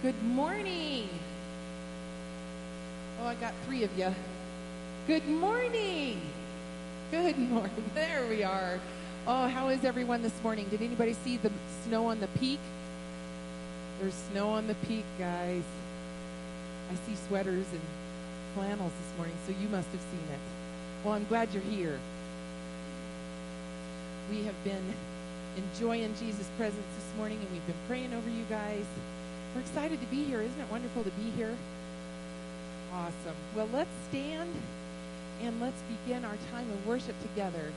Good morning. Oh, I got three of you. Good morning. Good morning. There we are. Oh, how is everyone this morning? Did anybody see the snow on the peak? There's snow on the peak, guys. I see sweaters and flannels this morning, so you must have seen it. Well, I'm glad you're here. We have been enjoying Jesus' presence this morning, and we've been praying over you guys. We're excited to be here. Isn't it wonderful to be here? Awesome. Well, let's stand and let's begin our time of worship together.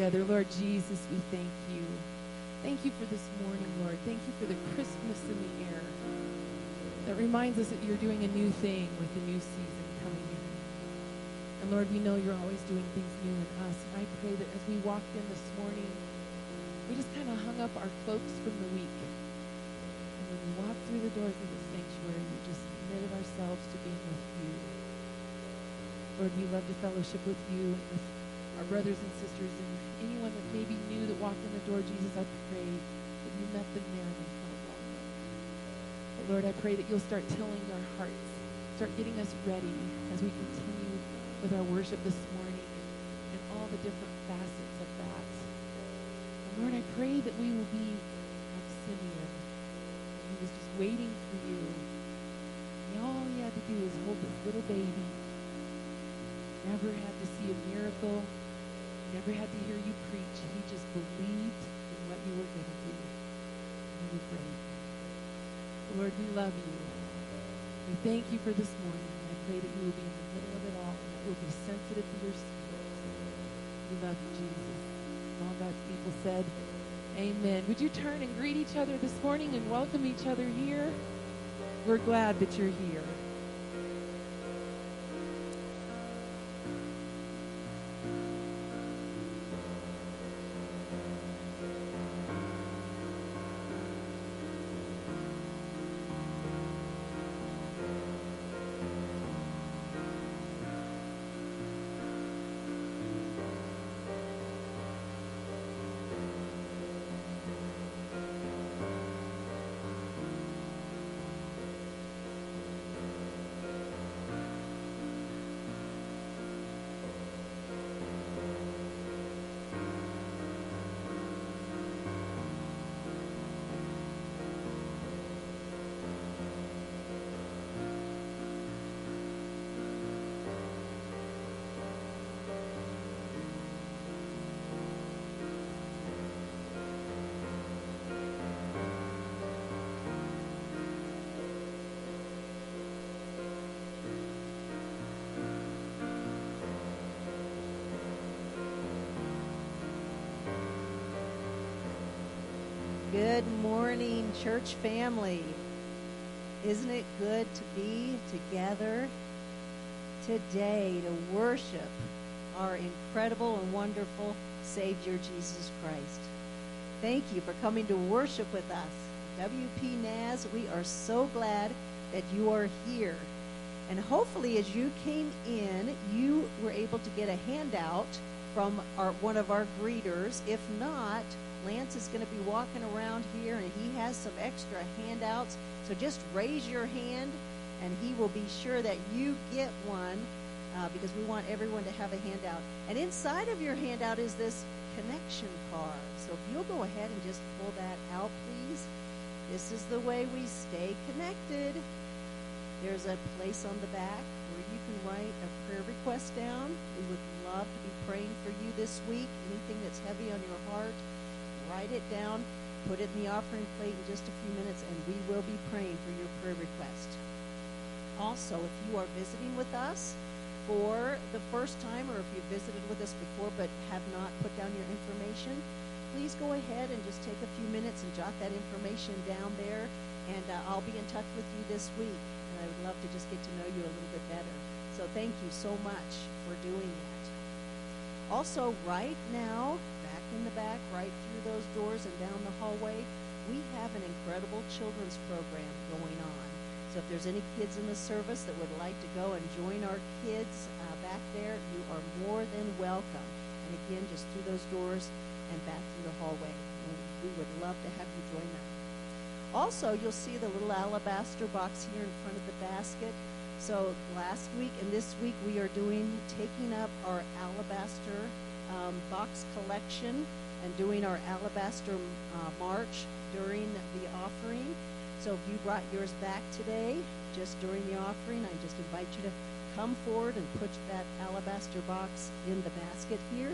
Together. Lord Jesus, we thank you. Thank you for this morning, Lord. Thank you for the crispness in the air that reminds us that you're doing a new thing with the new season coming in. And Lord, we know you're always doing things new in us. And I pray that as we walked in this morning, we just kind of hung up our cloaks from the week. And when we walked through the doors of the sanctuary, we just committed ourselves to being with you. Lord, we love to fellowship with you and with our brothers and sisters in maybe knew that walked in the door, Jesus, I pray that you met them there and they felt welcome. But Lord, I pray that you'll start tilling our hearts, start getting us ready as we continue with our worship this morning and all the different facets of that. And Lord, I pray that we will be like Simeon. He was just waiting for you. And all he had to do was hold this little baby. Never had to see a miracle never had to hear you preach. He just believed in what you were going to do. And we prayed. Lord, we love you. We thank you for this morning. I pray that you will be in the middle of it all and that we'll be sensitive to your spirit. We love you, Jesus. All God's people said, Amen. Would you turn and greet each other this morning and welcome each other here? We're glad that you're here. Good morning, church family. Isn't it good to be together today to worship our incredible and wonderful Savior Jesus Christ? Thank you for coming to worship with us. WP Naz, we are so glad that you are here. And hopefully, as you came in, you were able to get a handout from our, one of our greeters. If not, Lance is going to be walking around here and he has some extra handouts. So just raise your hand and he will be sure that you get one uh, because we want everyone to have a handout. And inside of your handout is this connection card. So if you'll go ahead and just pull that out, please. This is the way we stay connected. There's a place on the back where you can write a prayer request down. We would love to be praying for you this week. Anything that's heavy on your heart, write it down, put it in the offering plate in just a few minutes, and we will be praying for your prayer request. Also, if you are visiting with us for the first time, or if you've visited with us before but have not put down your information, please go ahead and just take a few minutes and jot that information down there, and uh, I'll be in touch with you this week. And I would love to just get to know you a little bit better. So thank you so much for doing that. Also, right now, in the back, right through those doors and down the hallway, we have an incredible children's program going on. So if there's any kids in the service that would like to go and join our kids uh, back there, you are more than welcome. And again, just through those doors and back through the hallway. And we would love to have you join them. Also, you'll see the little alabaster box here in front of the basket. So last week and this week we are doing taking up our alabaster um, box collection and doing our alabaster uh, march during the offering. So if you brought yours back today, just during the offering, I just invite you to come forward and put that alabaster box in the basket here.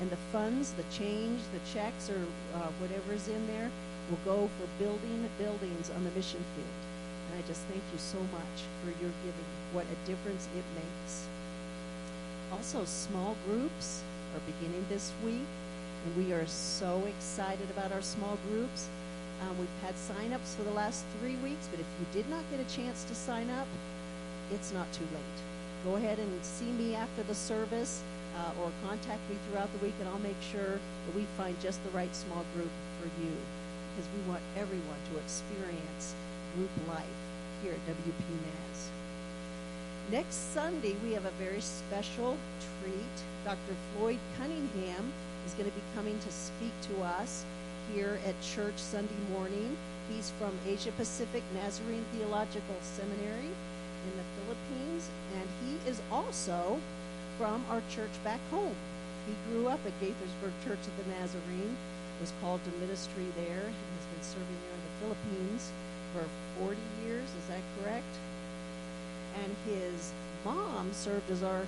And the funds, the change, the checks, or uh, whatever's in there will go for building buildings on the mission field. And I just thank you so much for your giving, what a difference it makes. Also, small groups are beginning this week, and we are so excited about our small groups. Um, we've had sign-ups for the last three weeks, but if you did not get a chance to sign up, it's not too late. Go ahead and see me after the service uh, or contact me throughout the week, and I'll make sure that we find just the right small group for you because we want everyone to experience group life here at WPNaz. Next Sunday, we have a very special treat. Dr. Floyd Cunningham is going to be coming to speak to us here at church Sunday morning. He's from Asia Pacific Nazarene Theological Seminary in the Philippines, and he is also from our church back home. He grew up at Gaithersburg Church of the Nazarene, was called to ministry there, and has been serving there in the Philippines for 40 years. Is that correct? And his mom served as our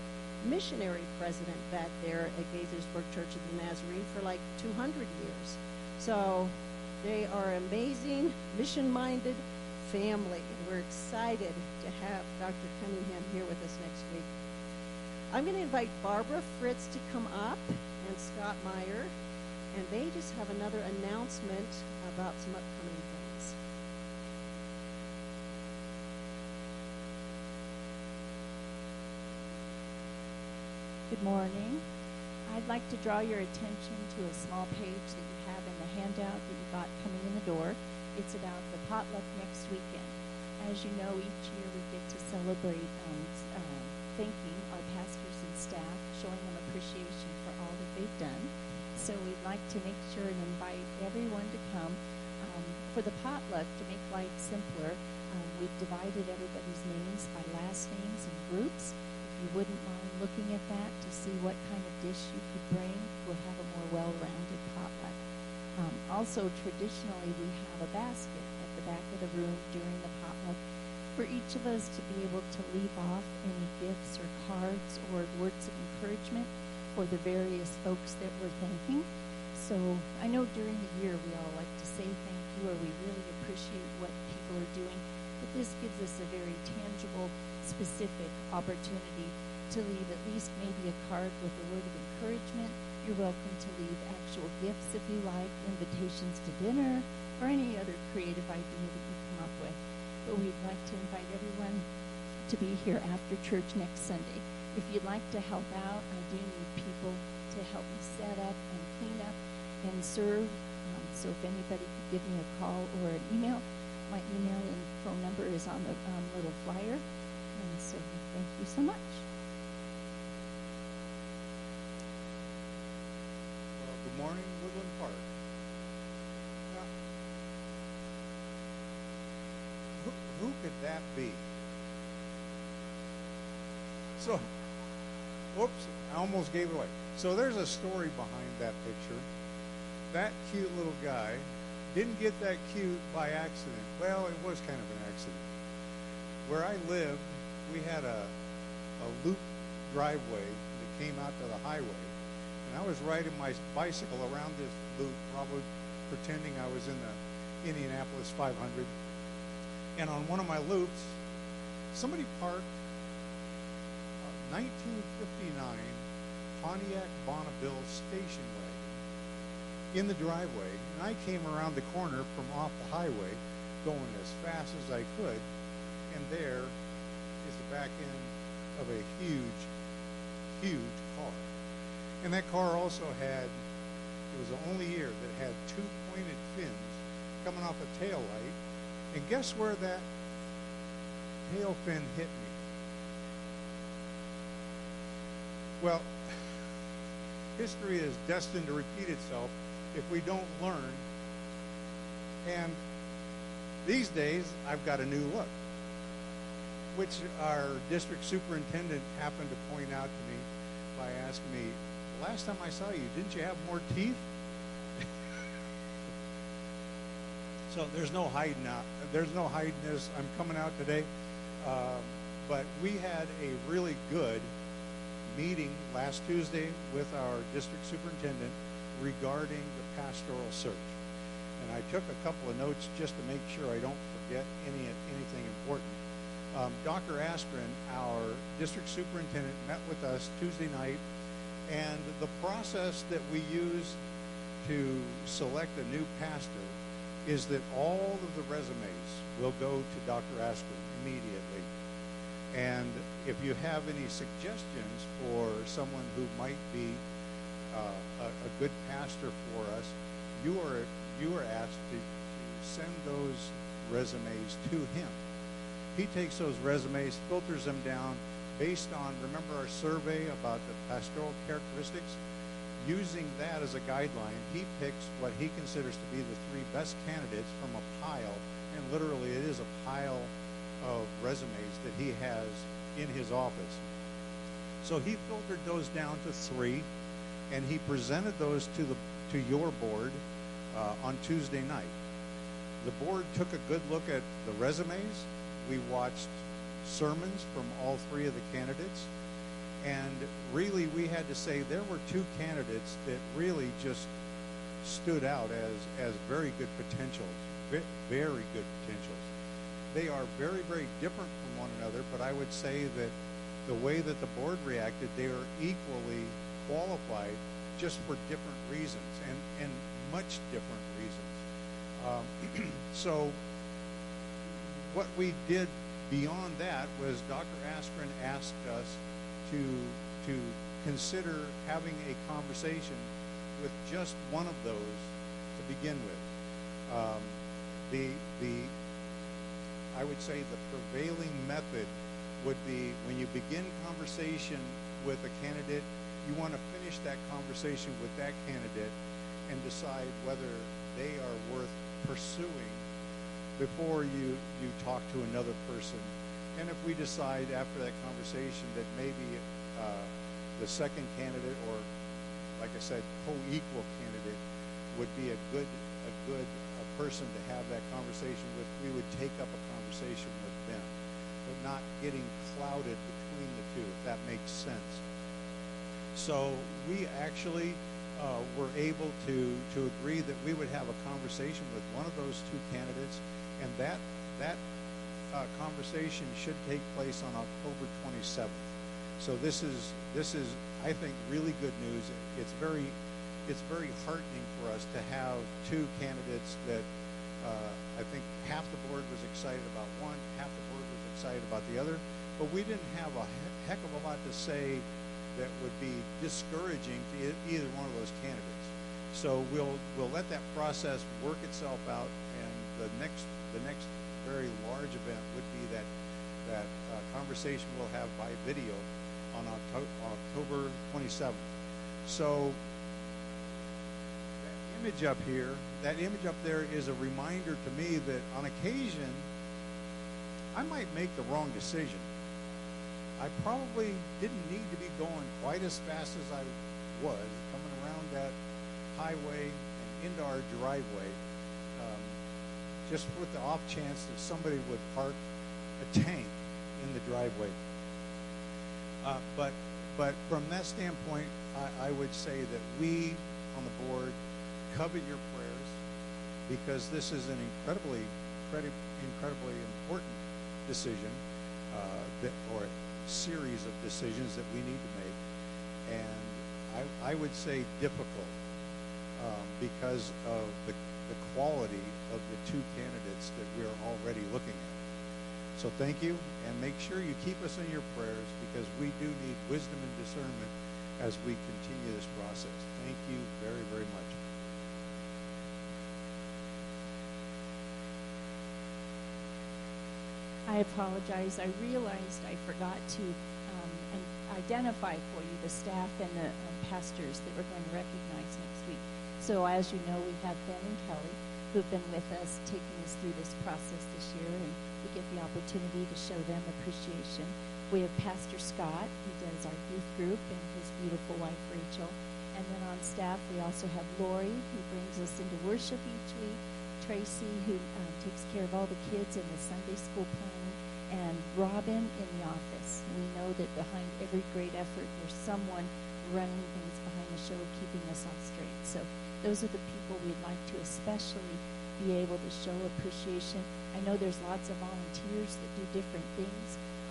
missionary president back there at Gaithersburg Church of the Nazarene for like 200 years. So they are amazing, mission minded family. And we're excited to have Dr. Cunningham here with us next week. I'm going to invite Barbara Fritz to come up and Scott Meyer, and they just have another announcement about some upcoming Good morning. I'd like to draw your attention to a small page that you have in the handout that you got coming in the door. It's about the potluck next weekend. As you know, each year we get to celebrate um, uh, thanking our pastors and staff, showing them appreciation for all that they've done. So we'd like to make sure and invite everyone to come. Um, for the potluck, to make life simpler, um, we've divided everybody's names by last names and groups. You wouldn't mind looking at that to see what kind of dish you could bring, we'll have a more well-rounded potluck. Um, also, traditionally, we have a basket at the back of the room during the potluck for each of us to be able to leave off any gifts or cards or words of encouragement for the various folks that we're thanking. So I know during the year we all like to say thank you or we really appreciate what people are doing, but this gives us a very tangible, specific opportunity to leave at least maybe a card with a word of encouragement. You're welcome to leave actual gifts if you like, invitations to dinner, or any other creative idea that you come up with. But we'd like to invite everyone to be here after church next Sunday. If you'd like to help out, I do need people to help me set up and clean up and serve. Um, so if anybody could give me a call or an email, my email and phone number is on the um, little flyer. And so thank you so much. Well, good morning, Woodland Park. Now, who, who could that be? So, whoops, I almost gave it away. So there's a story behind that picture. That cute little guy didn't get that cute by accident. Well, it was kind of an accident. Where I lived, we had a, a loop driveway that came out to the highway. And I was riding my bicycle around this loop, probably pretending I was in the Indianapolis 500. And on one of my loops, somebody parked a 1959 Pontiac Bonneville station wagon in the driveway. And I came around the corner from off the highway going as fast as I could. And there is the back end of a huge, huge car. And that car also had, it was the only year that had two pointed fins coming off a tail light. And guess where that tail fin hit me? Well, history is destined to repeat itself if we don't learn. And these days, I've got a new look, which our district superintendent happened to point out to me by asking me, last time I saw you, didn't you have more teeth? so there's no hiding out. There's no hiding this. I'm coming out today. Um, but we had a really good meeting last Tuesday with our district superintendent regarding the pastoral search. And I took a couple of notes just to make sure I don't forget any anything important. Um, Dr. Askren, our district superintendent, met with us Tuesday night, And the process that we use to select a new pastor is that all of the resumes will go to Dr. Askren immediately. And if you have any suggestions for someone who might be uh, a, a good pastor for us, you are you are asked to, to send those resumes to him. He takes those resumes, filters them down based on remember our survey about the pastoral characteristics. Using that as a guideline, he picks what he considers to be the three best candidates from a pile, and literally it is a pile of resumes that he has in his office. So he filtered those down to three, and he presented those to the to your board uh, on Tuesday night. The board took a good look at the resumes. We watched sermons from all three of the candidates, and really we had to say there were two candidates that really just stood out as as very good potentials, very good potentials they are very, very different from one another, but I would say that the way that the board reacted, they are equally qualified just for different reasons and, and much different reasons. Um, so what we did beyond that was Dr. Askren asked us to, to consider having a conversation with just one of those to begin with. Um, the, the I would say the prevailing method would be when you begin conversation with a candidate, you want to finish that conversation with that candidate and decide whether they are worth pursuing before you, you talk to another person. And if we decide after that conversation that maybe uh, the second candidate or, like I said, co-equal candidate would be a good a good a person to have that conversation with, we would take up a conversation with them, but not getting clouded between the two, if that makes sense. So we actually uh, were able to, to agree that we would have a conversation with one of those two candidates, and that, that uh, conversation should take place on October 27th. So this is, this is, I think, really good news. It's very, it's very heartening for us to have two candidates that uh, I think half the board was excited about one, half the board was excited about the other, but we didn't have a heck of a lot to say that would be discouraging to either one of those candidates. So we'll we'll let that process work itself out, and the next the next very large event would be that that uh, conversation we'll have by video on October 27th. So that image up here, that image up there is a reminder to me that on occasion, I might make the wrong decision. I probably didn't need to be going quite as fast as I was coming around that highway and into our driveway, just with the off chance that somebody would park a tank in the driveway. Uh, but but from that standpoint, I, I would say that we on the board covet your prayers because this is an incredibly, incredibly important decision uh, that, or series of decisions that we need to make. And I, I would say difficult um, because of the, the quality of the two candidates that we're already looking at. So thank you, and make sure you keep us in your prayers because we do need wisdom and discernment as we continue this process. Thank you very, very much. I apologize. I realized I forgot to um, identify for you the staff and the pastors that we're going to recognize next week. So, as you know, we have Ben and Kelly who've been with us, taking us through this process this year, and we get the opportunity to show them appreciation. We have Pastor Scott, who does our youth group, and his beautiful wife, Rachel. And then on staff, we also have Lori, who brings us into worship each week, Tracy, who um, takes care of all the kids in the Sunday school planning, and Robin in the office. We know that behind every great effort, there's someone running things behind the show, keeping us on straight. So those are the people we'd like to especially be able to show appreciation. I know there's lots of volunteers that do different things.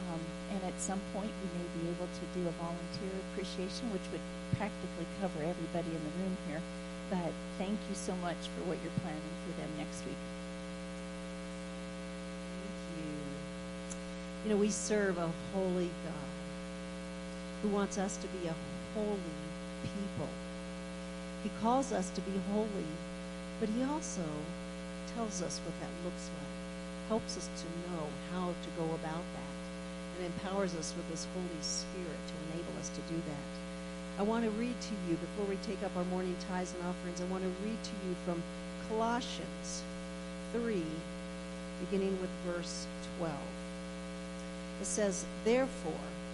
Um, and at some point, we may be able to do a volunteer appreciation, which would practically cover everybody in the room here. But thank you so much for what you're planning for them next week. Thank you. You know, we serve a holy God who wants us to be a holy people. He calls us to be holy, but he also tells us what that looks like, helps us to know how to go about that, and empowers us with his Holy Spirit to enable us to do that. I want to read to you, before we take up our morning tithes and offerings, I want to read to you from Colossians 3, beginning with verse 12. It says, Therefore,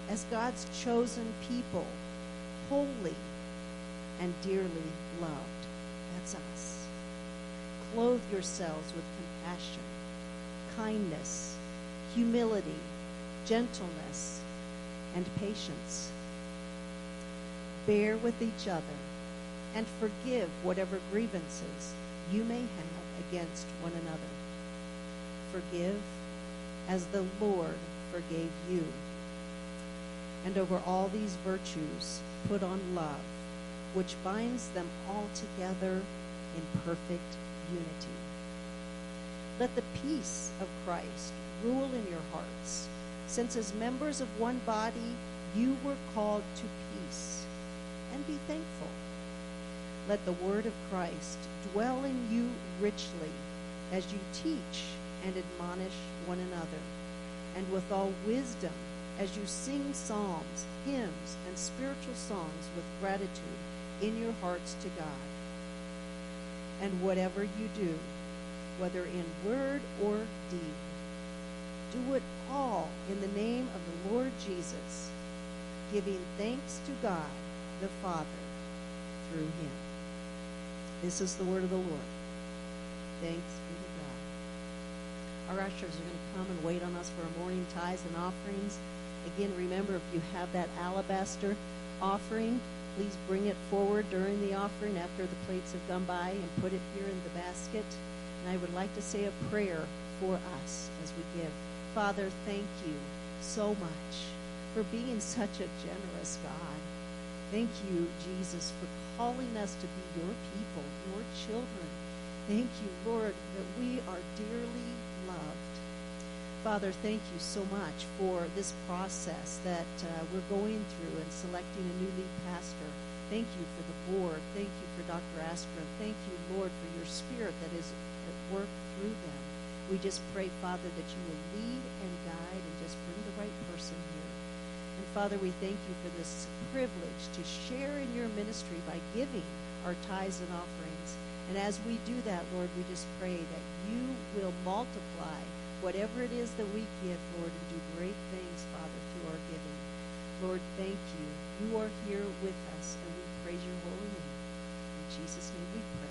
as God's chosen people, holy and dearly loved, that's us, clothe yourselves with compassion, kindness, humility, gentleness, and patience. Bear with each other and forgive whatever grievances you may have against one another. Forgive as the Lord forgave you. And over all these virtues, put on love, which binds them all together in perfect unity. Let the peace of Christ rule in your hearts, since as members of one body you were called to peace, and be thankful. Let the word of Christ dwell in you richly as you teach and admonish one another, and with all wisdom as you sing psalms, hymns, and spiritual songs with gratitude in your hearts to God. And whatever you do, whether in word or deed, do it all in the name of the Lord Jesus, giving thanks to God the Father through him. This is the word of the Lord. Thanks be to God. Our ushers are going to come and wait on us for our morning tithes and offerings. Again, remember if you have that alabaster offering, please bring it forward during the offering after the plates have gone by and put it here in the basket. And I would like to say a prayer for us as we give. Father, thank you so much for being such a generous God. Thank you, Jesus, for calling us to be your people, your children. Thank you, Lord, that we are dearly. Father, thank you so much for this process that uh, we're going through in selecting a new lead pastor. Thank you for the board. Thank you for Dr. Askren. Thank you, Lord, for your spirit that is at work through them. We just pray, Father, that you will lead and guide and just bring the right person here. And Father, we thank you for this privilege to share in your ministry by giving our tithes and offerings. And as we do that, Lord, we just pray that you will multiply whatever it is that we give, Lord, and do great things, Father, through our giving. Lord, thank you. You are here with us, and we praise your holy name. In Jesus' name we pray.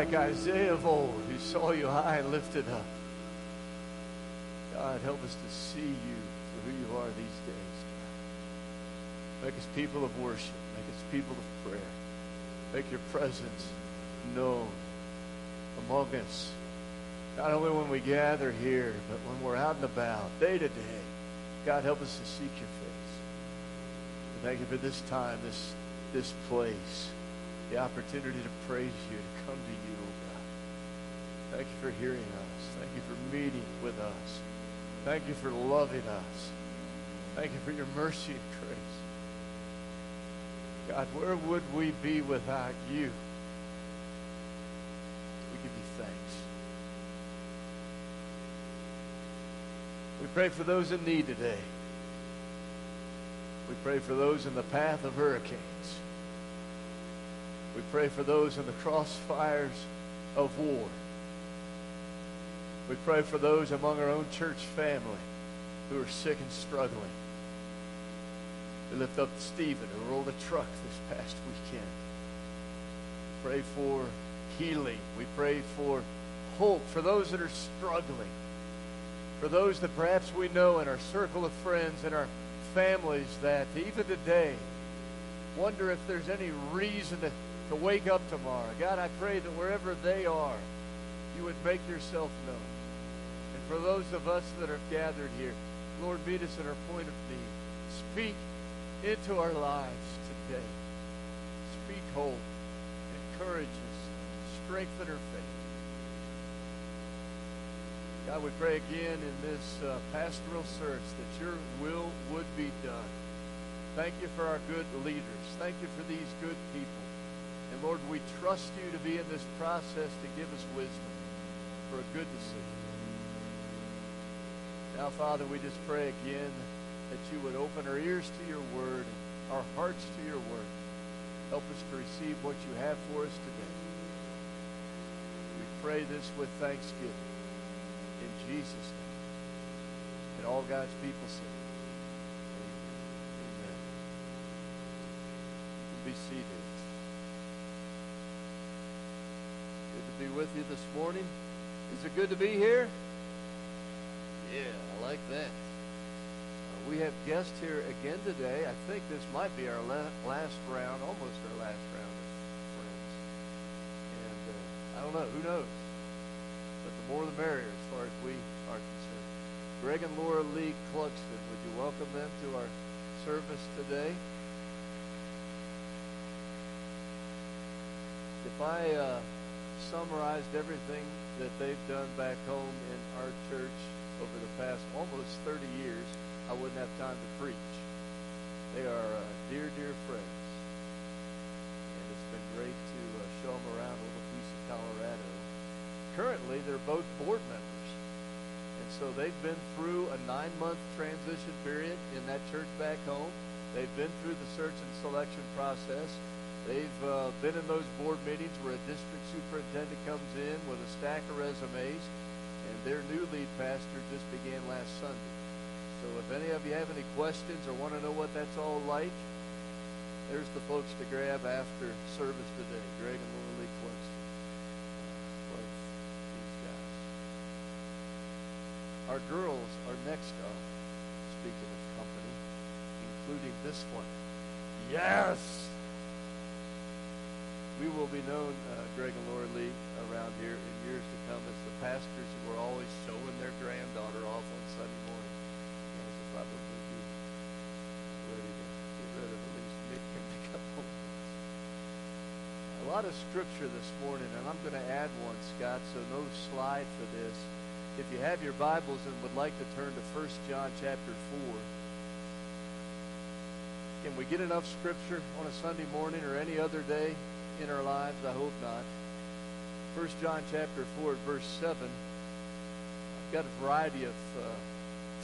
Like Isaiah of old, who saw you high and lifted up. God, help us to see you for who you are these days. God. Make us people of worship. Make us people of prayer. Make your presence known among us. Not only when we gather here, but when we're out and about, day to day. God, help us to seek your face. Thank you for this time, this, this place, the opportunity to praise you, to come to you, oh God. Thank you for hearing us. Thank you for meeting with us. Thank you for loving us. Thank you for your mercy and grace. God, where would we be without you? We give you thanks. We pray for those in need today. We pray for those in the path of hurricanes. We pray for those in the crossfires of war. We pray for those among our own church family who are sick and struggling. We lift up Stephen who rolled a truck this past weekend. Pray for healing. We pray for hope for those that are struggling for those that perhaps we know in our circle of friends and our families that even today wonder if there's any reason to, to wake up tomorrow. God, I pray that wherever they are, you would make yourself known. And for those of us that are gathered here, Lord, meet us at our point of need. Speak into our lives today. Speak hope, encourage us, strengthen our faith. God, we pray again in this uh, pastoral search that your will would be done. Thank you for our good leaders. Thank you for these good people. And Lord, we trust you to be in this process to give us wisdom for a good decision. Now, Father, we just pray again that you would open our ears to your word our hearts to your word. Help us to receive what you have for us today. We pray this with thanksgiving in Jesus' name. And all God's people say, Amen. Can be seated. Good to be with you this morning. Is it good to be here? Yeah, I like that. Uh, we have guests here again today. I think this might be our la- last round, almost our last round of friends. And uh, I don't know, who knows? But the more the merrier as far as we are concerned. Greg and Laura Lee Cluxton, would you welcome them to our service today? If I uh, summarized everything that they've done back home in our church over the past almost 30 years, I wouldn't have time to preach. They are uh, dear, dear friends. And it's been great to uh, show them around a little piece of Colorado. Currently, they're both board members. And so they've been through a nine-month transition period in that church back home. They've been through the search and selection process. They've uh, been in those board meetings where a district superintendent comes in with a stack of resumes, and their new lead pastor just began last Sunday. So if any of you have any questions or want to know what that's all like, there's the folks to grab after service today, Greg and Laura Lee. Love these guys. Our girls are next up, speaking of company, including this one. Yes! We will be known, uh, Greg and Laura Lee, around here in years to come as the pastors who are always showing their granddaughter off on Sunday morning. Guys will probably ready to get rid of least. A lot of scripture this morning, and I'm going to add one, Scott, so no slide for this. If you have your Bibles and would like to turn to 1 John chapter 4, can we get enough scripture on a Sunday morning or any other day in our lives? I hope not. 1 John chapter 4 verse 7. I've got a variety of uh,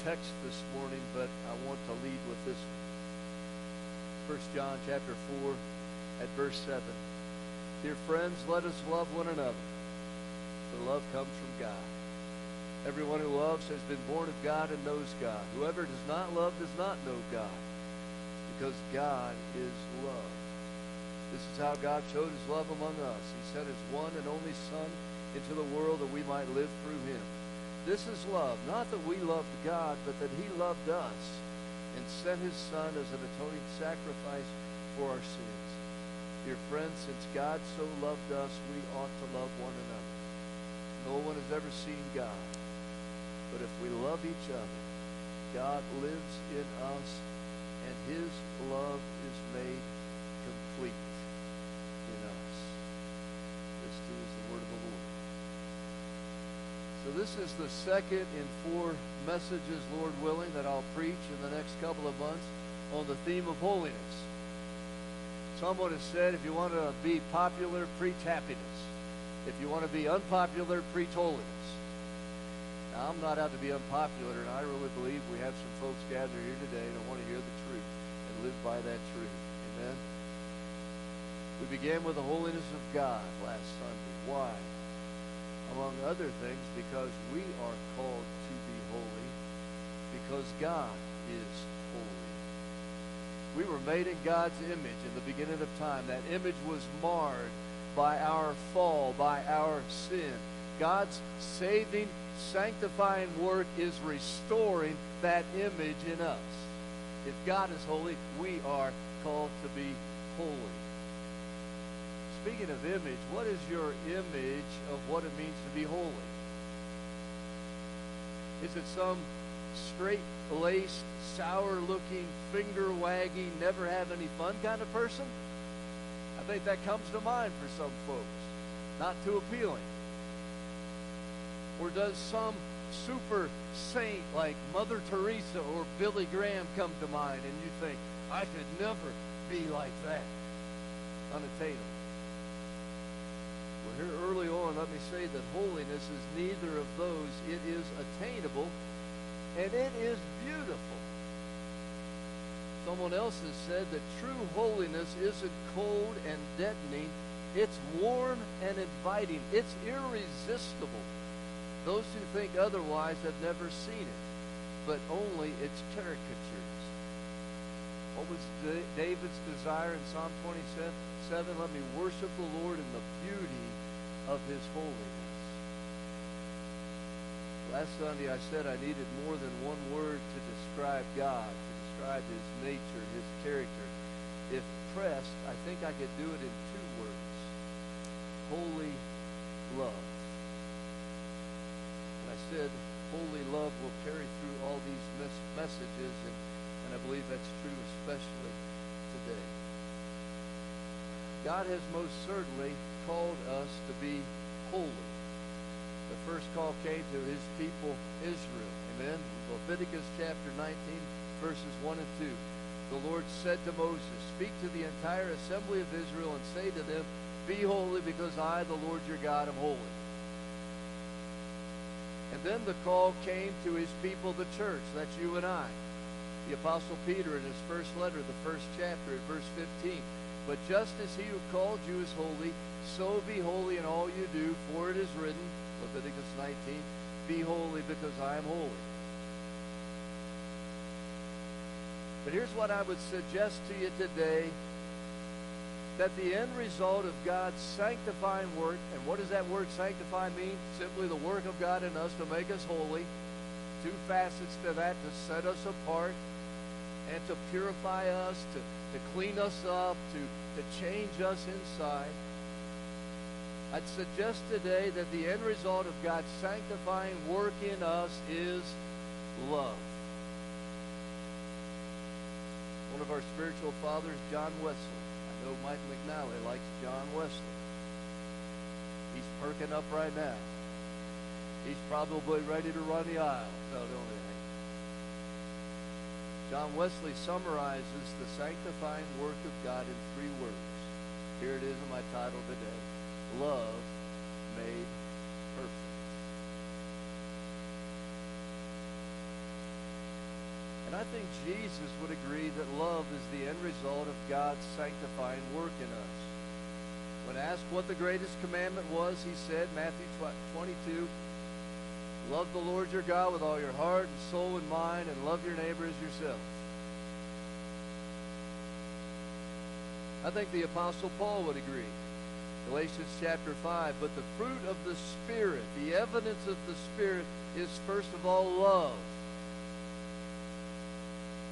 texts this morning, but I want to lead with this one. 1 John chapter 4 at verse 7. Dear friends, let us love one another, for love comes from God. Everyone who loves has been born of God and knows God. Whoever does not love does not know God, because God is love. This is how God showed his love among us. He sent his one and only Son into the world that we might live through him. This is love, not that we loved God, but that he loved us and sent his Son as an atoning sacrifice for our sins. Dear friends, since God so loved us, we ought to love one another. No one has ever seen God. But if we love each other, God lives in us, and his love is made complete in us. This too is the word of the Lord. So this is the second in four messages, Lord willing, that I'll preach in the next couple of months on the theme of holiness. Someone has said, if you want to be popular, preach happiness. If you want to be unpopular, preach holiness. Now, I'm not out to be unpopular, and I really believe we have some folks gathered here today that want to hear the truth and live by that truth. Amen? We began with the holiness of God last Sunday. Why? Among other things, because we are called to be holy, because God is holy. We were made in God's image in the beginning of time. That image was marred by our fall, by our sin. God's saving, sanctifying work is restoring that image in us. If God is holy, we are called to be holy. Speaking of image, what is your image of what it means to be holy? Is it some straight-laced, sour-looking, finger-wagging, never have any fun kind of person? I think that comes to mind for some folks. Not too appealing. Or does some super saint like Mother Teresa or Billy Graham come to mind and you think, I could never be like that? Unattainable. Well, here early on, let me say that holiness is neither of those. It is attainable and it is beautiful. Someone else has said that true holiness isn't cold and deadening, it's warm and inviting, it's irresistible. Those who think otherwise have never seen it, but only its caricatures. What was David's desire in Psalm 27? Let me worship the Lord in the beauty of his holiness. Last Sunday I said I needed more than one word to describe God, to describe his nature, his character. If pressed, I think I could do it in two words. Holy love. And I said holy love will carry through all these mes- messages, and, and I believe that's true especially. God has most certainly called us to be holy. The first call came to his people Israel. Amen. Leviticus chapter 19, verses 1 and 2. The Lord said to Moses, Speak to the entire assembly of Israel and say to them, Be holy because I, the Lord your God, am holy. And then the call came to his people, the church. That's you and I. The Apostle Peter in his first letter, the first chapter, verse 15. But just as he who called you is holy, so be holy in all you do, for it is written, Leviticus 19, Be holy because I am holy. But here's what I would suggest to you today that the end result of God's sanctifying work, and what does that word sanctify mean? Simply the work of God in us to make us holy. Two facets to that to set us apart and to purify us, to, to clean us up, to, to change us inside. I'd suggest today that the end result of God's sanctifying work in us is love. One of our spiritual fathers, John Wesley. I know Mike McNally likes John Wesley. He's perking up right now. He's probably ready to run the aisle. No, don't? John Wesley summarizes the sanctifying work of God in three words. Here it is in my title today love made perfect. And I think Jesus would agree that love is the end result of God's sanctifying work in us. When asked what the greatest commandment was, he said, Matthew 22, Love the Lord your God with all your heart and soul and mind, and love your neighbor as yourself. I think the Apostle Paul would agree. Galatians chapter 5. But the fruit of the Spirit, the evidence of the Spirit, is first of all love.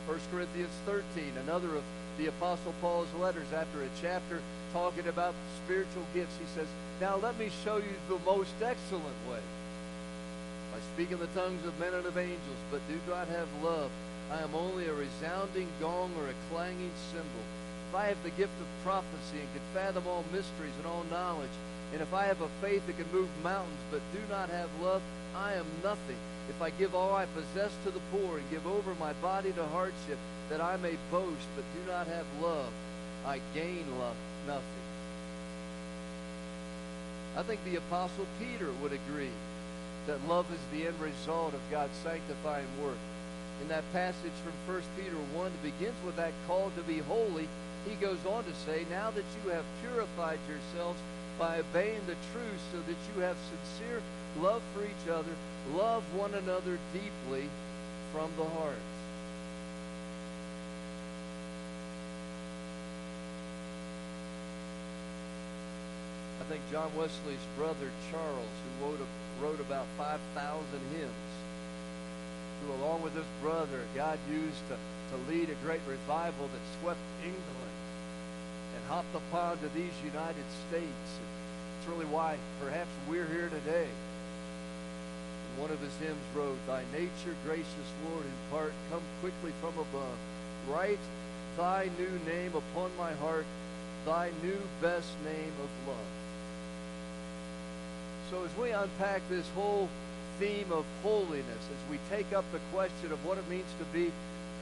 1 Corinthians 13, another of the Apostle Paul's letters, after a chapter talking about spiritual gifts, he says, Now let me show you the most excellent way. I speak in the tongues of men and of angels, but do not have love. I am only a resounding gong or a clanging cymbal. If I have the gift of prophecy and can fathom all mysteries and all knowledge, and if I have a faith that can move mountains but do not have love, I am nothing. If I give all I possess to the poor and give over my body to hardship, that I may boast but do not have love, I gain love nothing. I think the Apostle Peter would agree that love is the end result of God's sanctifying work. In that passage from 1 Peter 1 that begins with that call to be holy, he goes on to say, Now that you have purified yourselves by obeying the truth so that you have sincere love for each other, love one another deeply from the heart. I think John Wesley's brother Charles, who wrote, a, wrote about 5,000 hymns, who along with his brother, God used to, to lead a great revival that swept England and hopped upon to these United States. And it's really why perhaps we're here today. One of his hymns wrote, Thy nature, gracious Lord, in impart, come quickly from above. Write thy new name upon my heart, thy new best name of love. So as we unpack this whole theme of holiness, as we take up the question of what it means to be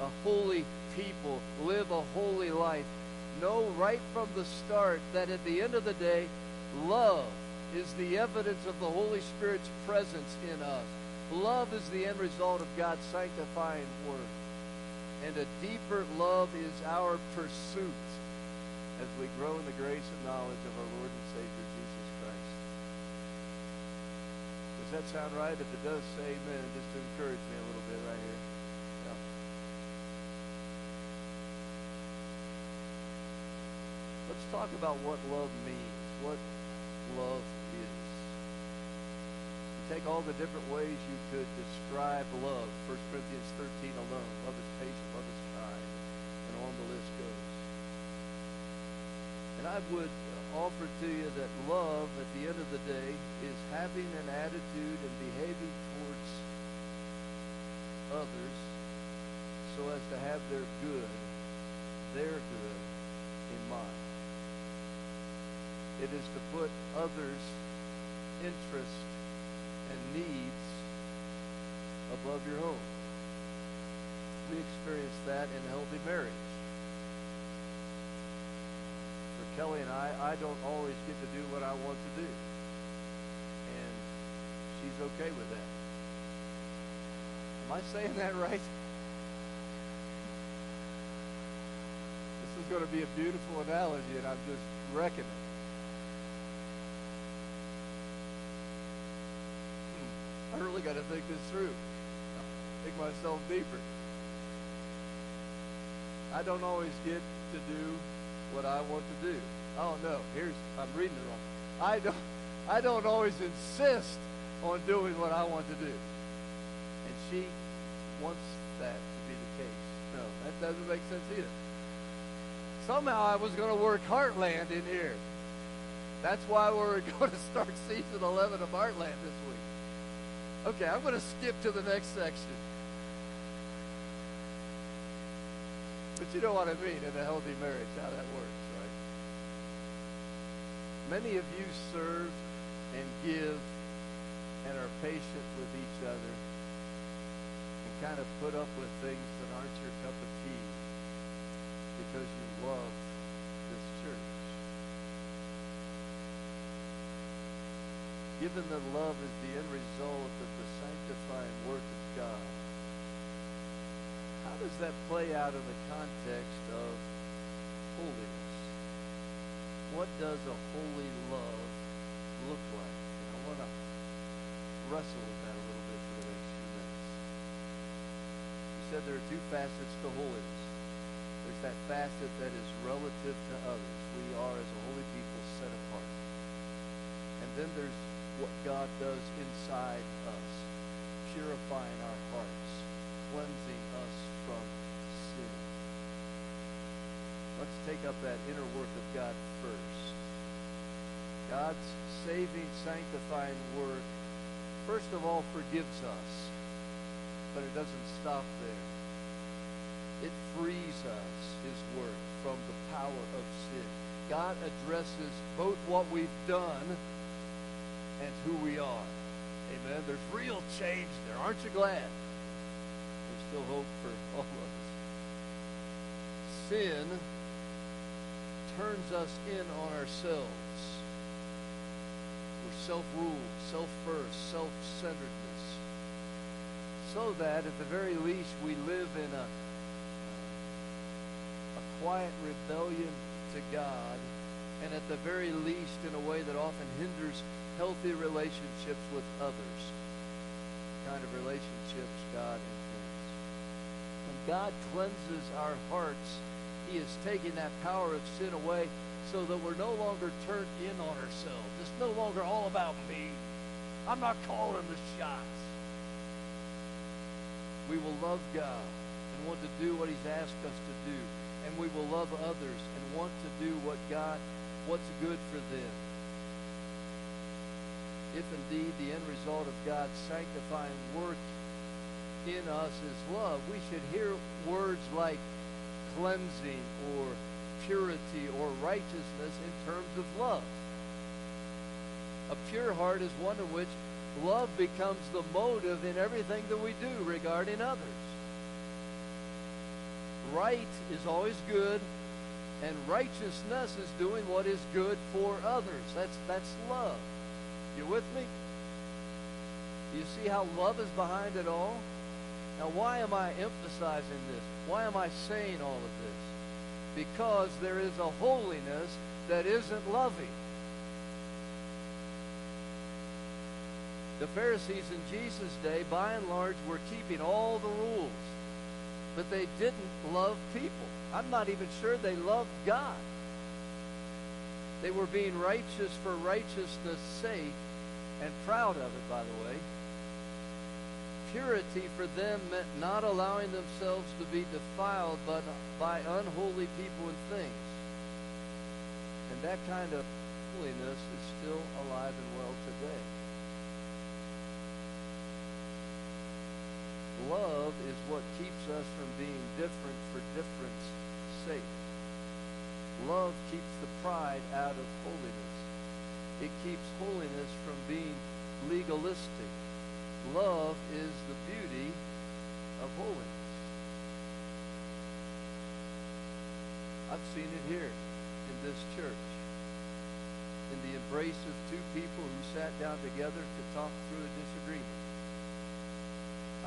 a holy people, live a holy life, know right from the start that at the end of the day, love is the evidence of the Holy Spirit's presence in us. Love is the end result of God's sanctifying work. And a deeper love is our pursuit as we grow in the grace and knowledge of our Lord and Savior Jesus Christ. That sound right? If it does, say amen, just to encourage me a little bit right here. Yeah. Let's talk about what love means, what love is. You take all the different ways you could describe love, 1 Corinthians 13 alone. Love is patient, love is kind, and on the list goes. And I would offer to you that love, at the end of the day, is having an attitude and behaving towards others so as to have their good, their good, in mind. It is to put others' interests and needs above your own. We experience that in healthy marriage. For Kelly and I, I don't always get to do what I want to do. And she's okay with that. Am I saying that right? This is going to be a beautiful analogy, and I'm just wrecking it. Hmm. I really got to think this through. Think myself deeper. I don't always get to do what I want to do. Oh no, here's I'm reading it wrong. I don't I don't always insist on doing what I want to do. And she wants that to be the case. No, that doesn't make sense either. Somehow I was going to work Heartland in here. That's why we're going to start season 11 of Heartland this week. Okay, I'm going to skip to the next section. But you know what I mean in a healthy marriage, how that works, right? Many of you serve and give and are patient with each other and kind of put up with things that aren't your cup of tea because you love this church. Given that love is the end result of the sanctifying work of God, does that play out in the context of holiness? What does a holy love look like? And I want to wrestle with that a little bit for the next few minutes. He said there are two facets to holiness. There's that facet that is relative to others. We are, as a holy people, set apart. And then there's what God does inside us, purifying our hearts, cleansing us from sin. Let's take up that inner work of God first. God's saving, sanctifying work, first of all, forgives us, but it doesn't stop there. It frees us, his work, from the power of sin. God addresses both what we've done and who we are. Amen. There's real change there. Aren't you glad? There's still hope for all of us. Sin turns us in on ourselves. We're self-ruled, self-first, self-centeredness. So that at the very least we live in a, a quiet rebellion to God and at the very least in a way that often hinders healthy relationships with others. The kind of relationships God intends. When God cleanses our hearts, he is taking that power of sin away so that we're no longer turned in on ourselves. It's no longer all about me. I'm not calling the shots. We will love God and want to do what he's asked us to do. And we will love others and want to do what God, what's good for them. If indeed the end result of God's sanctifying work in us is love, we should hear words like cleansing or purity or righteousness in terms of love. A pure heart is one in which love becomes the motive in everything that we do regarding others. Right is always good, and righteousness is doing what is good for others. That's, that's love. You with me? You see how love is behind it all? Now, why am I emphasizing this? Why am I saying all of this? Because there is a holiness that isn't loving. The Pharisees in Jesus' day, by and large, were keeping all the rules, but they didn't love people. I'm not even sure they loved God. They were being righteous for righteousness' sake and proud of it, by the way purity for them meant not allowing themselves to be defiled but by unholy people and things. And that kind of holiness is still alive and well today. Love is what keeps us from being different for difference sake. Love keeps the pride out of holiness. It keeps holiness from being legalistic Love is the beauty of holiness. I've seen it here in this church. In the embrace of two people who sat down together to talk through a disagreement.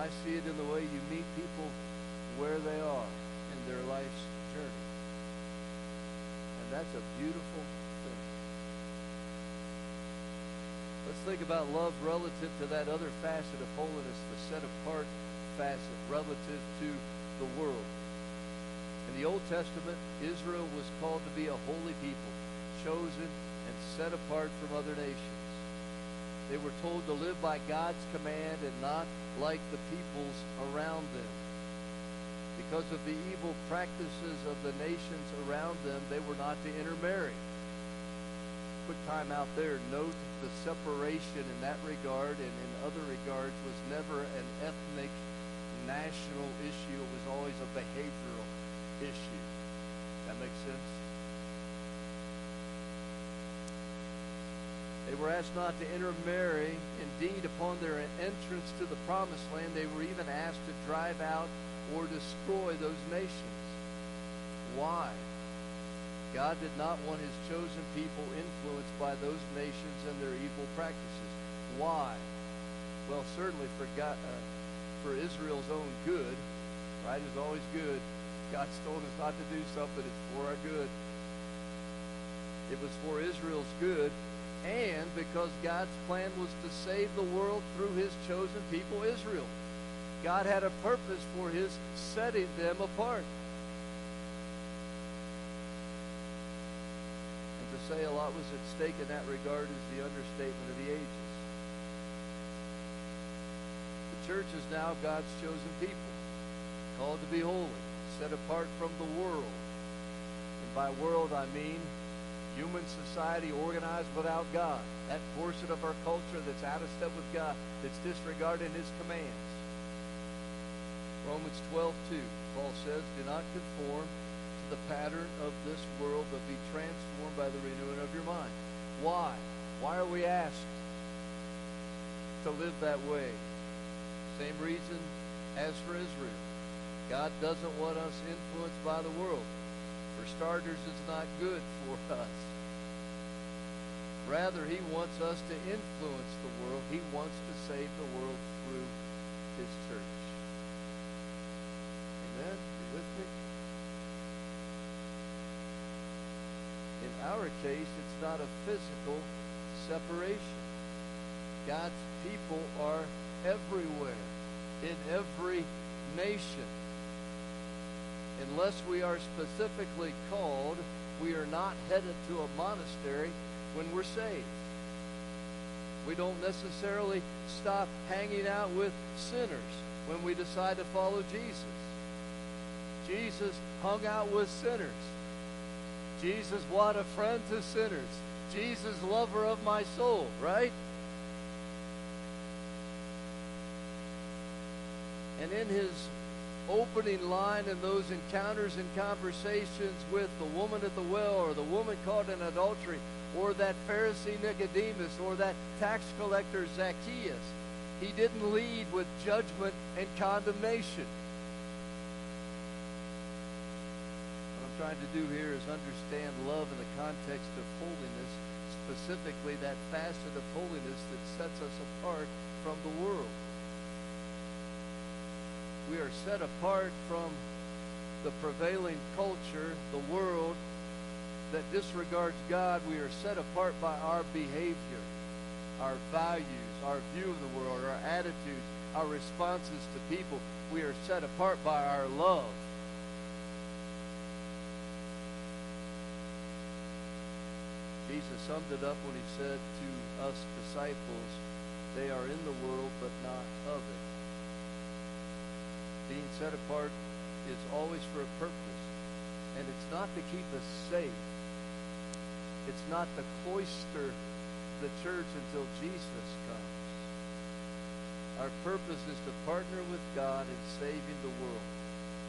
I see it in the way you meet people where they are in their life's journey. And that's a beautiful Let's think about love relative to that other facet of holiness, the set apart facet relative to the world. In the Old Testament, Israel was called to be a holy people, chosen and set apart from other nations. They were told to live by God's command and not like the peoples around them. Because of the evil practices of the nations around them, they were not to intermarry quick time out there, note the separation in that regard and in other regards was never an ethnic, national issue. It was always a behavioral issue. That makes sense? They were asked not to intermarry. Indeed, upon their entrance to the promised land, they were even asked to drive out or destroy those nations. Why? God did not want his chosen people influenced by those nations and their evil practices. Why? Well, certainly for God, uh, for Israel's own good, right, is always good. God's told us not to do something, it's for our good. It was for Israel's good, and because God's plan was to save the world through his chosen people, Israel. God had a purpose for his setting them apart. And to say a lot was at stake in that regard is the understatement of the ages. The church is now God's chosen people, called to be holy, set apart from the world. And by world, I mean human society organized without God. That portion of our culture that's out of step with God, that's disregarding his commands. Romans 12, 2, Paul says, Do not conform the pattern of this world, but be transformed by the renewing of your mind. Why? Why are we asked to live that way? Same reason as for Israel. God doesn't want us influenced by the world. For starters, it's not good for us. Rather, he wants us to influence the world. He wants to save the world through his church. Amen? You with me? In our case, it's not a physical separation. God's people are everywhere, in every nation. Unless we are specifically called, we are not headed to a monastery when we're saved. We don't necessarily stop hanging out with sinners when we decide to follow Jesus. Jesus hung out with sinners. Jesus was a friend to sinners. Jesus, lover of my soul, right? And in his opening line in those encounters and conversations with the woman at the well or the woman caught in adultery or that Pharisee Nicodemus or that tax collector Zacchaeus, he didn't lead with judgment and condemnation. What I'm trying to do here is understand love in the context of holiness, specifically that facet of holiness that sets us apart from the world. We are set apart from the prevailing culture, the world that disregards God. We are set apart by our behavior, our values, our view of the world, our attitudes, our responses to people. We are set apart by our love. Jesus summed it up when he said to us disciples, they are in the world but not of it being set apart is always for a purpose. And it's not to keep us safe. It's not to cloister the church until Jesus comes. Our purpose is to partner with God in saving the world.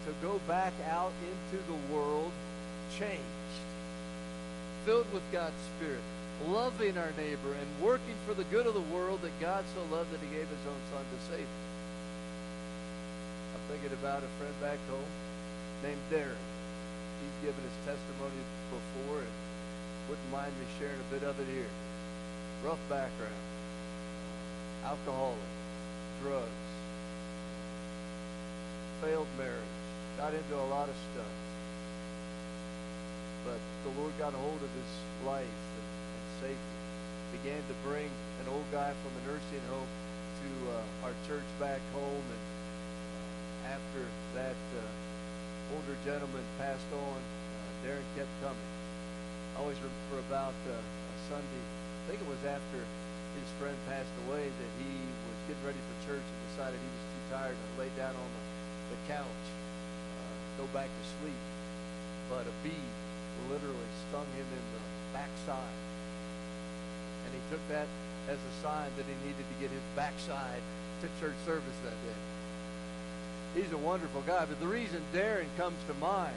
To go back out into the world changed, filled with God's Spirit, loving our neighbor, and working for the good of the world that God so loved that he gave his own son to save it thinking about a friend back home named Darren. He's given his testimony before and wouldn't mind me sharing a bit of it here. Rough background, alcoholic, drugs, failed marriage, got into a lot of stuff. But the Lord got a hold of his life and, and saved him. Began to bring an old guy from a nursing home to uh, our church back home and after that uh, older gentleman passed on, uh, Darren kept coming. I always remember about uh, a Sunday, I think it was after his friend passed away, that he was getting ready for church and decided he was too tired and laid down on the, the couch, uh, go back to sleep. But a bee literally stung him in the backside. And he took that as a sign that he needed to get his backside to church service that day he's a wonderful guy. But the reason Darren comes to mind,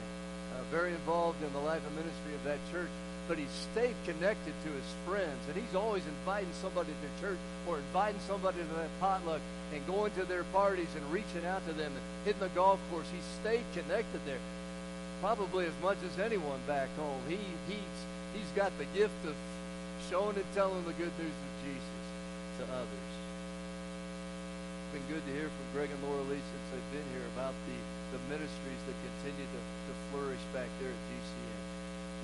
uh, very involved in the life and ministry of that church, but he stayed connected to his friends, and he's always inviting somebody to church or inviting somebody to that potluck and going to their parties and reaching out to them and hitting the golf course. He stayed connected there, probably as much as anyone back home. He he's he's got the gift of showing and telling the good news of Jesus to others It's been good to hear from Greg and Laura Lee since they've been here about the, the ministries that continue to, to flourish back there at GCN.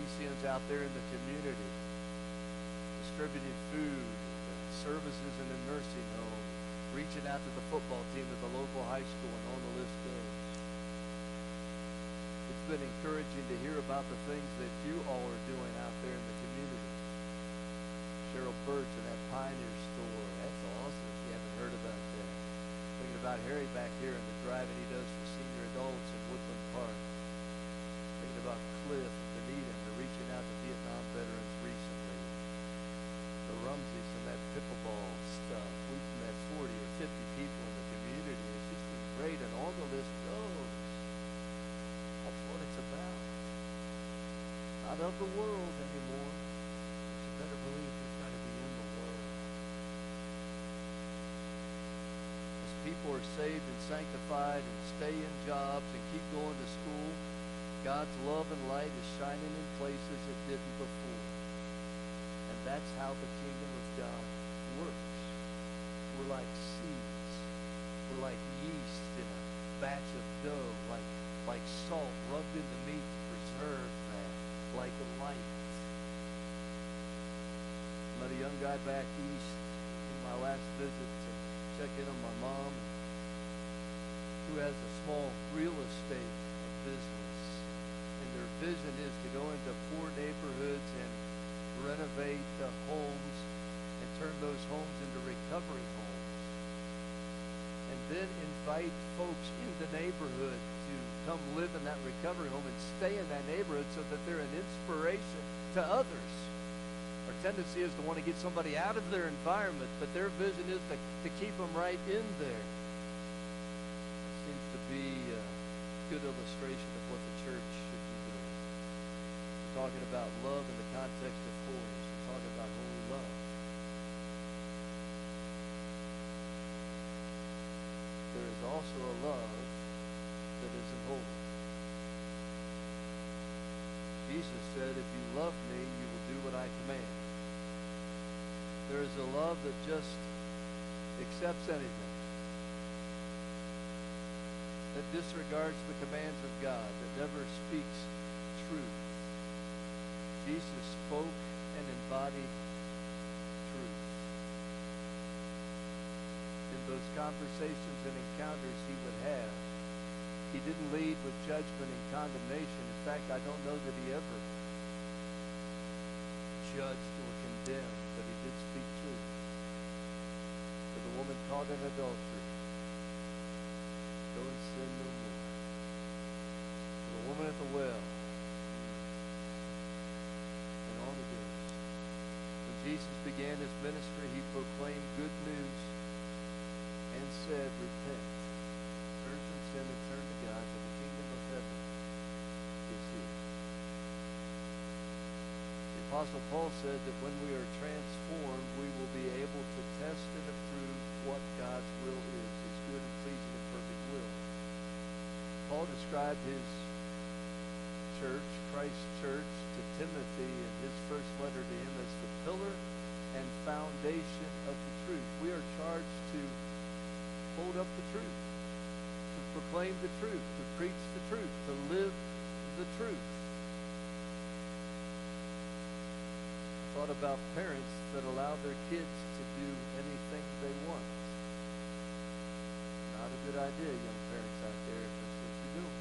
GCN's out there in the community, distributing food, services in a nursing home, reaching out to the football team at the local high school, and on the list goes. Been encouraging to hear about the things that you all are doing out there in the community. Cheryl Birch and that Pioneer store. That's awesome if you haven't heard about that. Thinking about Harry back here and the driving he does for senior adults in Woodland Park. Thinking about Cliff and Benita and reaching out to Vietnam veterans recently. The Rumseys and that pickleball stuff. We've met 40 or 50 people in the community. It's just been great and on the list goes. It's about. Not of the world anymore. You better believe you're trying to be in the world. As people are saved and sanctified and stay in jobs and keep going to school, God's love and light is shining in places it didn't before. And that's how the kingdom of God works. We're like seeds. We're like yeast in a batch of dough, like, like salt rubbed into meat to preserve that, like a light. Met a young guy back east in my last visit to check in on my mom, who has a small real estate business. And their vision is to go into poor neighborhoods and renovate the homes and turn those homes into recovery homes. And then invite folks in the neighborhood come live in that recovery home and stay in that neighborhood so that they're an inspiration to others. Our tendency is to want to get somebody out of their environment, but their vision is to, to keep them right in there. It seems to be uh, a good illustration of what the church should be doing. We're talking about love in the context of holiness. We're talking about holy love. There is also a love that isn't holy. Jesus said, If you love me, you will do what I command. There is a love that just accepts anything, that disregards the commands of God, that never speaks truth. Jesus spoke and embodied truth. In those conversations and encounters he would have, he didn't lead with judgment and condemnation. In fact, I don't know that he ever judged or condemned, but he did speak truth. For the woman caught in adultery, go and sin no more. To the woman at the well, and on it goes. When Jesus began his ministry, he proclaimed good news and said, repent. Turn from sin and turn to God, for the kingdom of heaven is here. The Apostle Paul said that when we are transformed, we will be able to test and approve what God's will is, his good and pleasing and perfect will. Paul described his church, Christ's church, to Timothy in his first letter to him as the pillar and foundation of the truth. We are charged to hold up the truth, to proclaim the truth, to preach the truth, to live the truth. I thought about parents that allow their kids to do anything they want. Not a good idea, young parents out there, if that's what you're doing.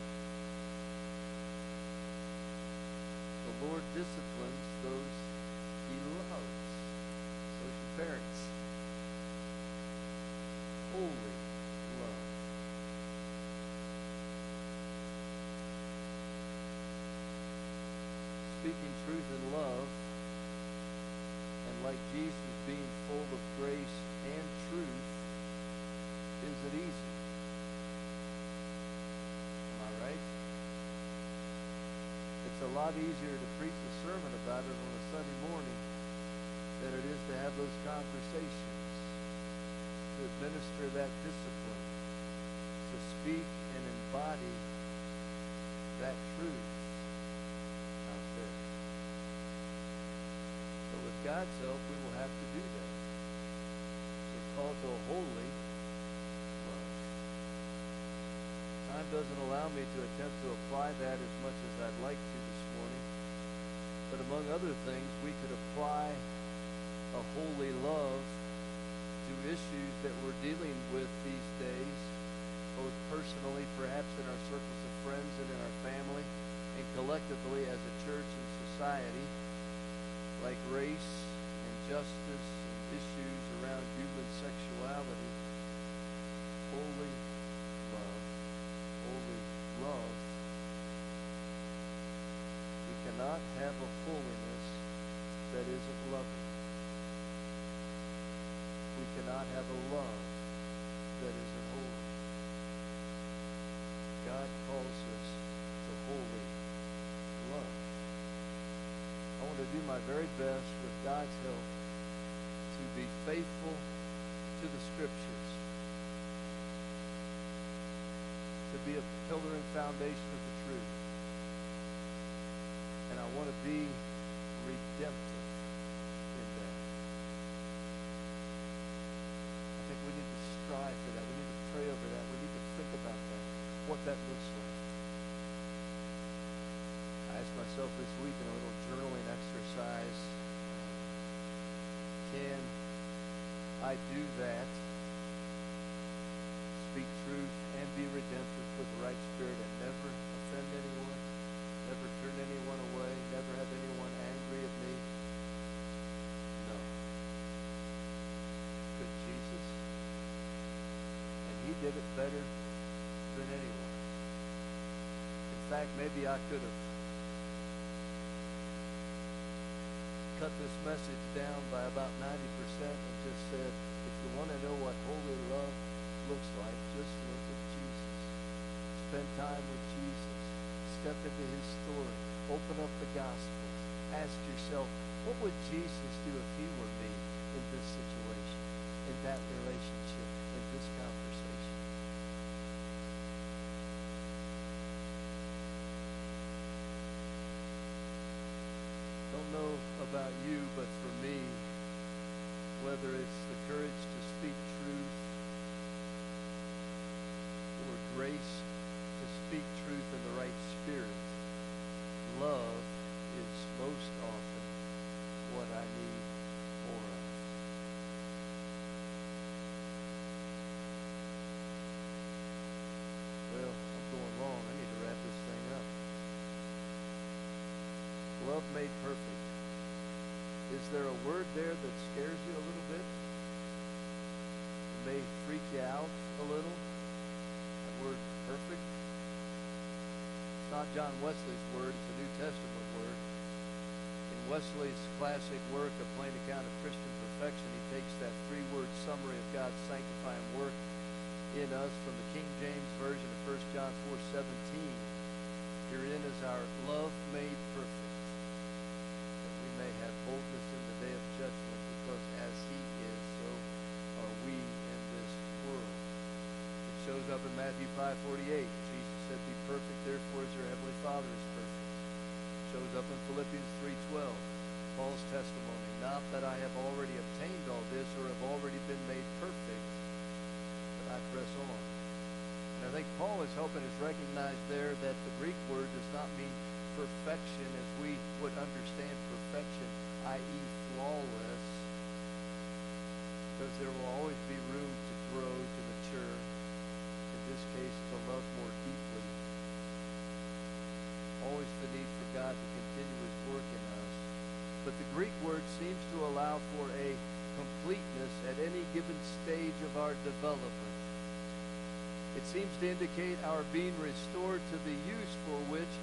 The Lord disciplines those he loves. So should parents. Holy love. Speaking truth in love, like Jesus being full of grace and truth, isn't easy. Am I right? It's a lot easier to preach a sermon about it on a Sunday morning than it is to have those conversations, to administer that discipline, to speak and embody that truth out there. So with God's help, we will have to do that. We're called a holy love. Time doesn't allow me to attempt to apply that as much as I'd like to this morning. But among other things, we could apply a holy love to issues that we're dealing with these days, both personally, perhaps in our circles of friends and in our family, and collectively as a church and society, like race and justice and issues around human sexuality, holy love, holy love. We cannot have a holiness that isn't loving. We cannot have a love that isn't holy. God calls us to holy want to do my very best with God's help to be faithful to the scriptures, to be a pillar and foundation of the truth. And I want to be redemptive in that. I think we need to strive for that. We need to pray over that. We need to think about that, what that looks like. Asked myself this week in a little journaling exercise, can I do that? Speak truth and be redemptive with the right spirit and never offend anyone, never turn anyone away, never have anyone angry at me? No. Could Jesus? And he did it better than anyone. In fact, maybe I could have cut this message down by about 90% and just said, if you want to know what holy love looks like, just look at Jesus. Spend time with Jesus. Step into his story. Open up the Gospels. Ask yourself, what would Jesus do if he were me in this situation, in that relationship, in this conversation? don't know about you, but for me, whether it's the courage to speak truth or grace to speak truth in the right spirit, love is most often what I need more of. Well, I'm going long. I need to wrap this thing up. Love made perfect. Is there a word there that scares you a little bit? It may freak you out a little? That word perfect? It's not John Wesley's word, it's a New Testament word. In Wesley's classic work, A Plain Account of Christian Perfection, he takes that three word summary of God's sanctifying work in us from the King James Version of 1 John 4 17. Herein is our love made perfect may have boldness in the day of judgment, because as he is, so are we in this world. Up in Matthew 5:48. Jesus said, "Be perfect, therefore, as your heavenly Father is perfect." Shows up in Philippians 3:12. Paul's testimony, not that I have already obtained all this or have already been made perfect, but I press on. And I think Paul is helping us recognize there that the Greek word does not mean perfection as we would understand perfection, i.e., flawless, because there will always be room to grow, to mature, this case, to love more deeply. Always the need for God to continue his work in us. But the Greek word seems to allow for a completeness at any given stage of our development. It seems to indicate our being restored to the use for which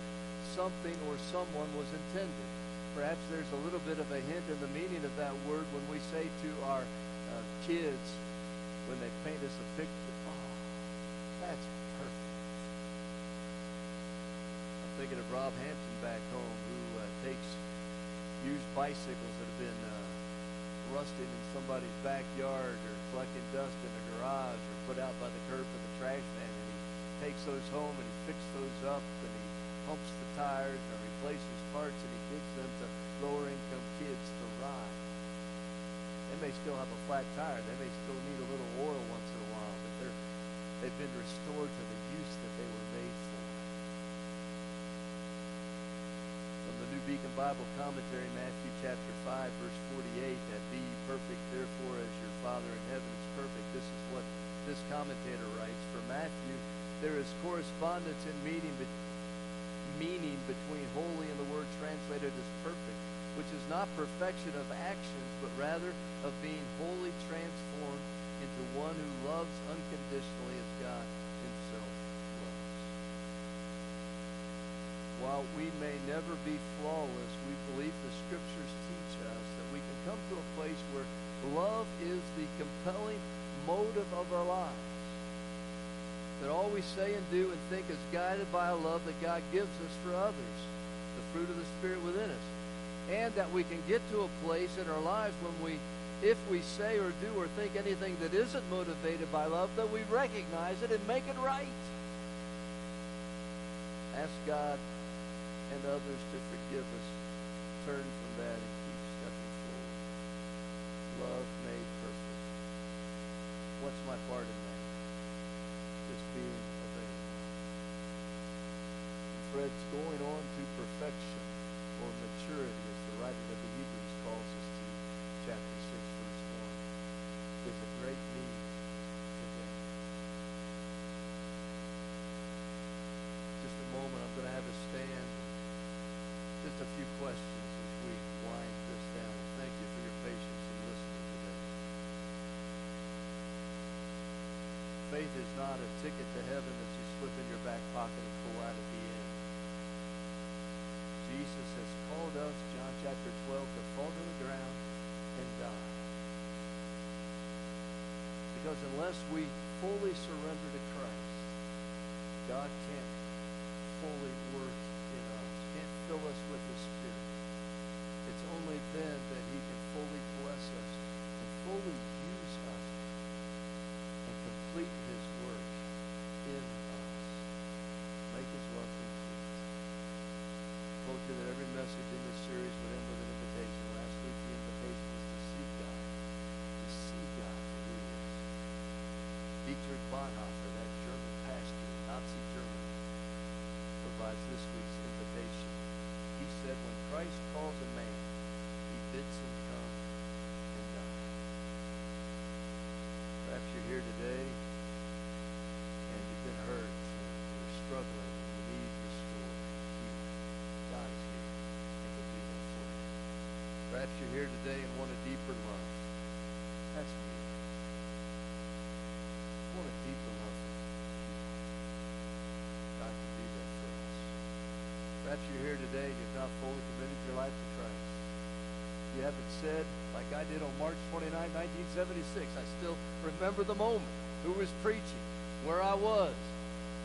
something or someone was intended. Perhaps there's a little bit of a hint in the meaning of that word when we say to our uh, kids when they paint us a picture, oh, that's perfect. I'm thinking of Rob Hampton back home who uh, takes used bicycles that have been uh, rusting in somebody's backyard or collecting dust in a garage or put out by the curb for the trash man. And he takes those home and he fixes those up and he pumps the tires or replaces parts and he gives them to lower income kids to ride. They may still have a flat tire. They may still need a little oil once in a while, but they're, they've been restored to the use that they were made for. From the New Beacon Bible Commentary, Matthew chapter 5, verse 48, that be ye perfect, therefore, as your Father in heaven is perfect. This is what this commentator writes, for Matthew, there is correspondence in meaning, be- meaning between holy and the word translated as perfect, which is not perfection of actions, but rather of being wholly transformed into one who loves unconditionally as God himself loves. While we may never be flawless, we believe the scriptures teach us that we can come to a place where love is the compelling motive of our lives. That all we say and do and think is guided by a love that God gives us for others, the fruit of the Spirit within us. And that we can get to a place in our lives when we, if we say or do or think anything that isn't motivated by love, that we recognize it and make it right. Ask God and others to forgive us. Turn from that and keep stepping forward. Love made perfect. What's my part in that? Just being available. Fred's going on to perfection or maturity, as the writer of the Hebrews calls us to, chapter 6, verse 1, is a great need today. Just a moment, I'm going to have a stand. Just a few questions as we wind this down. Thank you for your patience in listening today. Faith is not a ticket to heaven that you slip in your back pocket and pull out at the end. Jesus has called us, John chapter 12, to fall to the ground and die. Because unless we fully surrender to Christ, God can't fully work fill us with His Spirit. It's only then that He can fully bless us and fully use us and complete His work in us. Make His love complete. I told you that every message in this series would end with an invitation. Last week the invitation was to see God, to see God for who He is. Dietrich Bonhoeffer, that German pastor Nazi Germany, provides this week's said, when Christ calls a man, he bids him come and die. Perhaps you're here today and you've been hurt, you're struggling, you need restored. God is here and will do that for. Perhaps you're here today and want a deeper love. That's me. Want a deeper love for people. God can do that for us. Perhaps you're here today and you've not fully committed your life to Christ. You haven't said, like I did on March 29, 1976, I still remember the moment, who was preaching, where I was.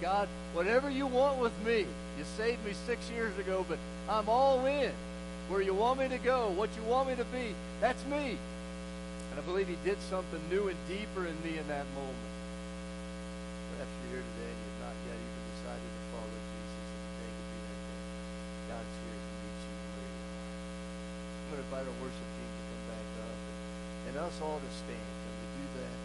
God, whatever you want with me, you saved me six years ago, but I'm all in. Where you want me to go, what you want me to be, that's me. And I believe he did something new and deeper in me in that moment. Perhaps you're here today and you've not yet even decided to follow Jesus, and today could be that day. God's here to meet you where you are. I'm going to invite our worship team to come back up and, and us all to stand. Can we do that?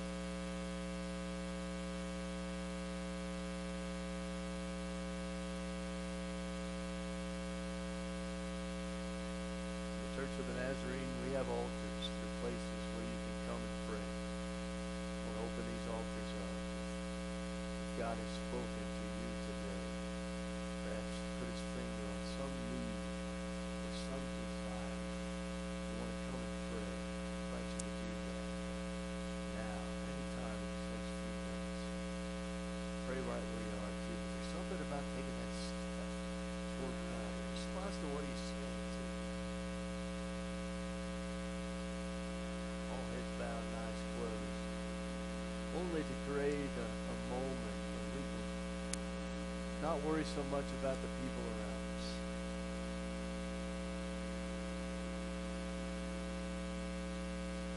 The Church of the Nazarene, we have altars. They're places where you can come and pray. I want to open these altars up. If God has spoken to you today, perhaps put his finger on some need or some desire. You want to come and pray. I invite you to do that. Now, anytime in these next few minutes. Pray right where you are too. There's something about taking that step toward God in response to what he's saying to you. All heads bowed and eyes closed. Only to create a, a moment where we can worry so much about the people around us.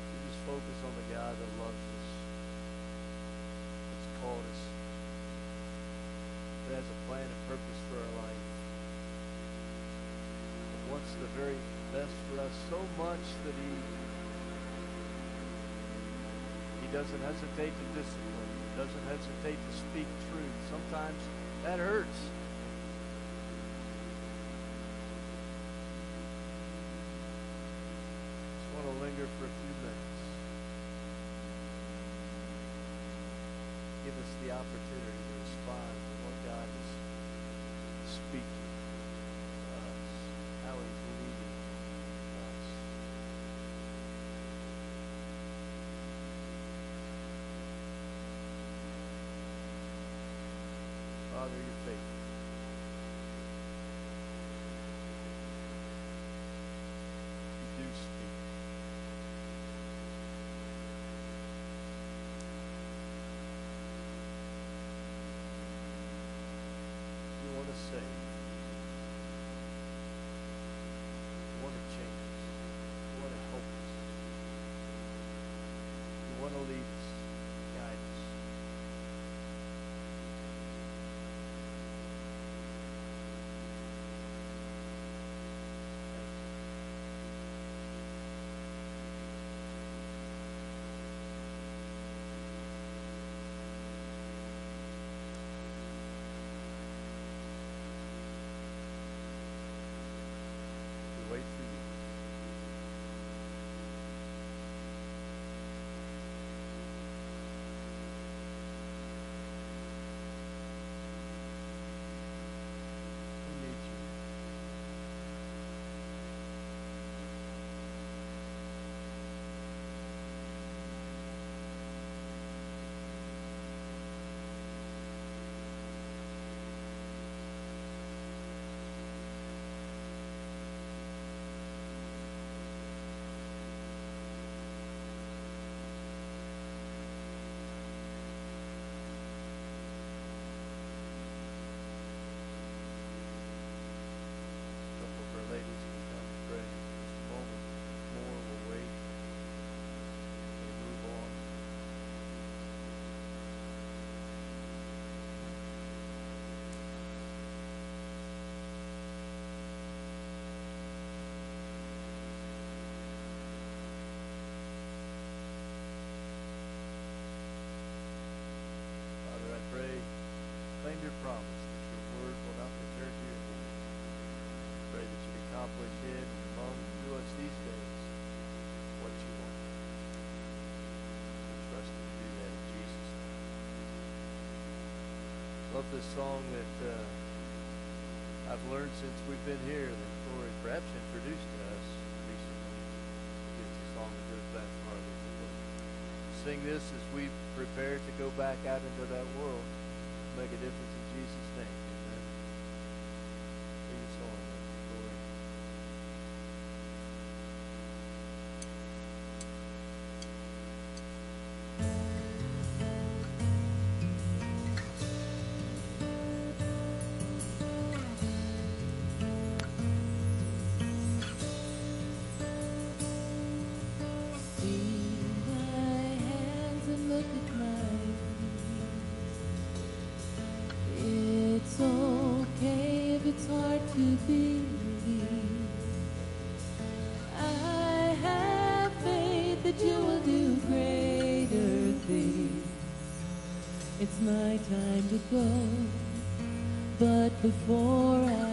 We just focus on the God that loves us, that's called us, that has a plan and purpose for our life, and wants the very best for us so much that he he doesn't hesitate to discipline, doesn't hesitate to speak truth. Sometimes that hurts. Just want to linger for a few minutes. Give us the opportunity to respond to what God is promise that your word will not return to your. Pray that you accomplish and among through us these days what you want. I trust you to do that in Jesus' name. Love this song that uh, I've learned since we've been here that Corey perhaps introduced to us recently. It's a song that goes back. We'll Sing this as we prepare to go back out into that world, make a difference go, but before I